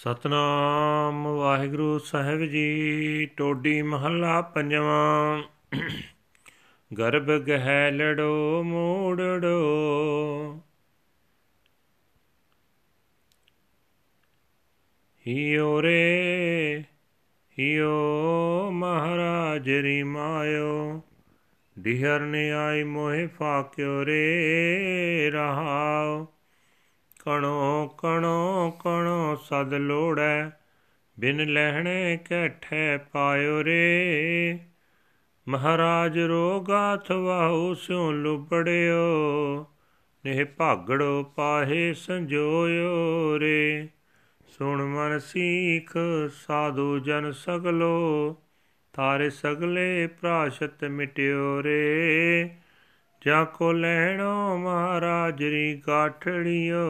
ਸਤਨਾਮ ਵਾਹਿਗੁਰੂ ਸਾਹਿਬ ਜੀ, ਟੋਡੀ ਮਹੱਲਾ ਪੰਜਵਾਂ। ਗਰਭ ਗਹਿ ਲੜੋ, ਮੋੜੜੋ। ਹਿਓ ਰੇ, ਹਿਓ ਮਹਾਰਾਜ ਰੀ ਮਾਇਓ। ਦਿਹਰ ਨੇ ਆਈ ਮੋਹਿ ਫਾਕਿਓ ਰੇ ਰਹਾਓ। ਕਣੋ ਕਣੋ ਕਣੋ ਸਦ ਲੋੜੈ, ਬਿਨ ਲਹਿਣੇ ਕੈਠੇ ਪਾਇਓ ਰੇ। ਮਹਾਰਾਜ ਰੋਗਾਥ ਵਾਹੂ ਸਿਉ ਲੁਬੜਿਓ ਨੇ ਭਾਗੜੋ ਪਾਹੇ ਸੰਜੋਇਓ ਰੇ। ਸੁਣ ਮਨ ਸੀਖ ਸਾਧੂ ਜਨ ਸਗਲੋ ਥਾਰੇ ਸਗਲੇ ਪ੍ਰਾਸ਼ਤ ਮਿਟਿਓ ਰੇ। ਜਾ ਕੋ ਲੈਣੋ ਮਹਾਰਾਜ ਰੀ ਗਾਠੜਿਓ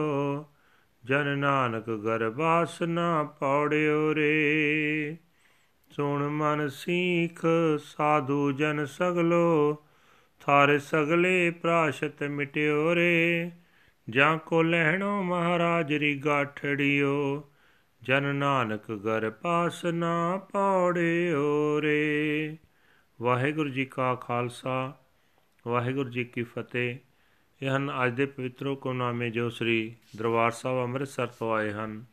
ਜਨ ਨਾਨਕ ਗਰਬਾਸ ਨਾ ਪੌੜਿਓ ਰੇ। ਸੁਣ ਮਨ ਸੀਖ ਸਾਧੂ ਜਨ ਸਗਲੋ, ਥਾਰੇ ਸਗਲੇ ਪ੍ਰਾਸ਼ਤ ਮਿਟਿਓ ਰੇ। ਜਾਂ ਕੋ ਲੈਣੋ ਮਹਾਰਾਜ ਰੀ ਗਾਠੜਿਓ, ਜਨ ਨਾਨਕ ਗਰ ਪਾਸ ਨਾ ਪੌੜਿਓ ਰੇ। ਵਾਹਿਗੁਰੂ ਜੀ ਕਾ ਖਾਲਸਾ, ਵਾਹਿਗੁਰੂ ਜੀ ਕੀ ਫਤਿਹ। ਇਹ ਹਨ ਅੱਜ ਦੇ ਪਵਿੱਤਰ ਹੁਕਮਨਾਮੇ ਜੋ ਸ੍ਰੀ ਦਰਬਾਰ ਸਾਹਿਬ ਅੰਮ੍ਰਿਤਸਰ ਤੋਂ ਆਏ ਹਨ।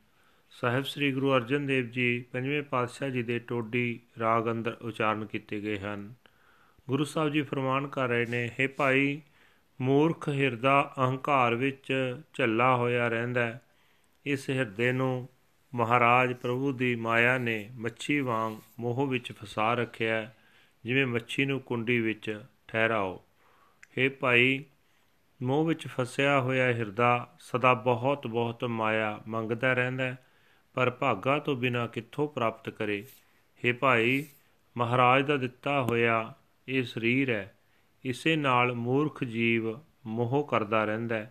ਸਾਹਿਬ ਸ੍ਰੀ ਗੁਰੂ ਅਰਜਨ ਦੇਵ ਜੀ ਪੰਜਵੇਂ ਪਾਤਸ਼ਾਹ ਜੀ ਦੇ ਟੋਡੀ ਰਾਗ ਅੰਦਰ ਉਚਾਰਨ ਕੀਤੇ ਗਏ ਹਨ। ਗੁਰੂ ਸਾਹਿਬ ਜੀ ਫਰਮਾਨ ਕਰ ਰਹੇ ਨੇ हे ਭਾਈ, ਮੂਰਖ ਹਿਰਦਾ ਅਹੰਕਾਰ ਵਿੱਚ ਝੱਲਾ ਹੋਇਆ ਰਹਿੰਦਾ ਇਸ ਹਿਰਦੇ ਨੂੰ ਮਹਾਰਾਜ ਪ੍ਰਭੂ ਦੀ ਮਾਇਆ ਨੇ ਮੱਛੀ ਵਾਂਗ ਮੋਹ ਵਿੱਚ ਫਸਾ ਰੱਖਿਆ ਜਿਵੇਂ ਮੱਛੀ ਨੂੰ ਕੁੰਡੀ ਵਿੱਚ ਠਹਿਰਾਓ। हे ਭਾਈ ਮੋਹ ਵਿੱਚ ਫਸਿਆ ਹੋਇਆ ਹਿਰਦਾ ਸਦਾ ਬਹੁਤ ਬਹੁਤ ਮਾਇਆ ਮੰਗਦਾ ਰਹਿੰਦਾ ਪਰ ਭਾਗਾ ਤੋਂ ਬਿਨਾ ਕਿੱਥੋਂ ਪ੍ਰਾਪਤ ਕਰੇ? हे ਭਾਈ, ਮਹਾਰਾਜ ਦਾ ਦਿੱਤਾ ਹੋਇਆ ਇਹ ਸਰੀਰ ਹੈ, ਇਸੇ ਨਾਲ ਮੂਰਖ ਜੀਵ ਮੋਹ ਕਰਦਾ ਰਹਿੰਦਾ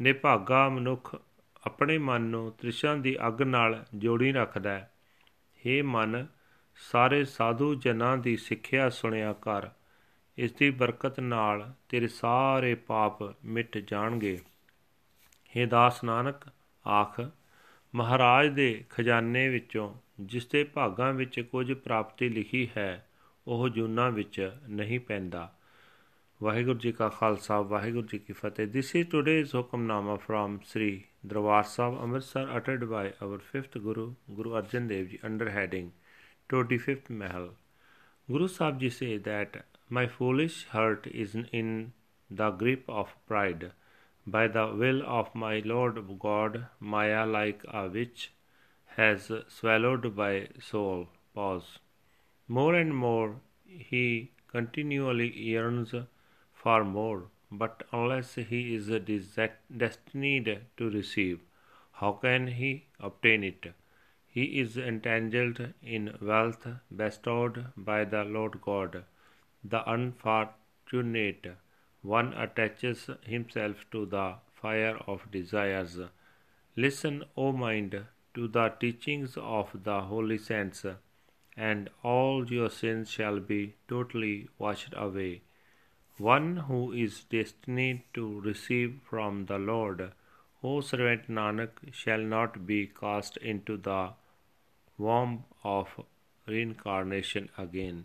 ਨੇ ਭਾਗਾ ਮਨੁੱਖ ਆਪਣੇ ਮਨ ਨੂੰ ਤ੍ਰਿਸ਼ਨਾ ਦੀ ਅੱਗ ਨਾਲ ਜੋੜੀ ਰੱਖਦਾ ਹੈ। हे ਮਨ, ਸਾਰੇ ਸਾਧੂ ਜਨਾਂ ਦੀ ਸਿੱਖਿਆ ਸੁਣਿਆ ਕਰ। ਇਸ ਦੀ ਬਰਕਤ ਨਾਲ ਤੇਰੇ ਸਾਰੇ ਪਾਪ ਮਿਟ ਜਾਣਗੇ। हे ਦਾਸ ਨਾਨਕ, ਆਖ, ਮਹਾਰਾਜ ਦੇ ਖਜ਼ਾਨੇ ਵਿੱਚੋਂ ਜਿਸ ਦੇ ਭਾਗਾਂ ਵਿੱਚ ਕੁਝ ਪ੍ਰਾਪਤੀ ਲਿਖੀ ਹੈ, ਉਹ ਜੁਨਾ ਵਿੱਚ ਨਹੀਂ ਪੈਂਦਾ। ਵਾਹਿਗੁਰੂ ਜੀ ਕਾ ਖਾਲਸਾ, ਵਾਹਿਗੁਰੂ ਜੀ ਕੀ ਫਤਿਹ। This is today's Hukamnama from Shri Darbar Sahib, Amritsar ਅਟਟਡ by our 5th Guru Guru Arjan Dev ji under heading 25th Mahal. Guru Sahib ji say that my foolish heart is in the grip of pride. By the will of my lord god maya like a witch has swallowed my soul. Pause. More and more he continually yearns for more but unless he is destined to receive how can he obtain it? He is entangled in wealth bestowed by the Lord God. The unfortunate one attaches himself to the fire of desires. Listen, O mind, to the teachings of the holy saints, and all your sins shall be totally washed away. One who is destined to receive from the Lord, O servant Nanak, shall not be cast into the womb of reincarnation again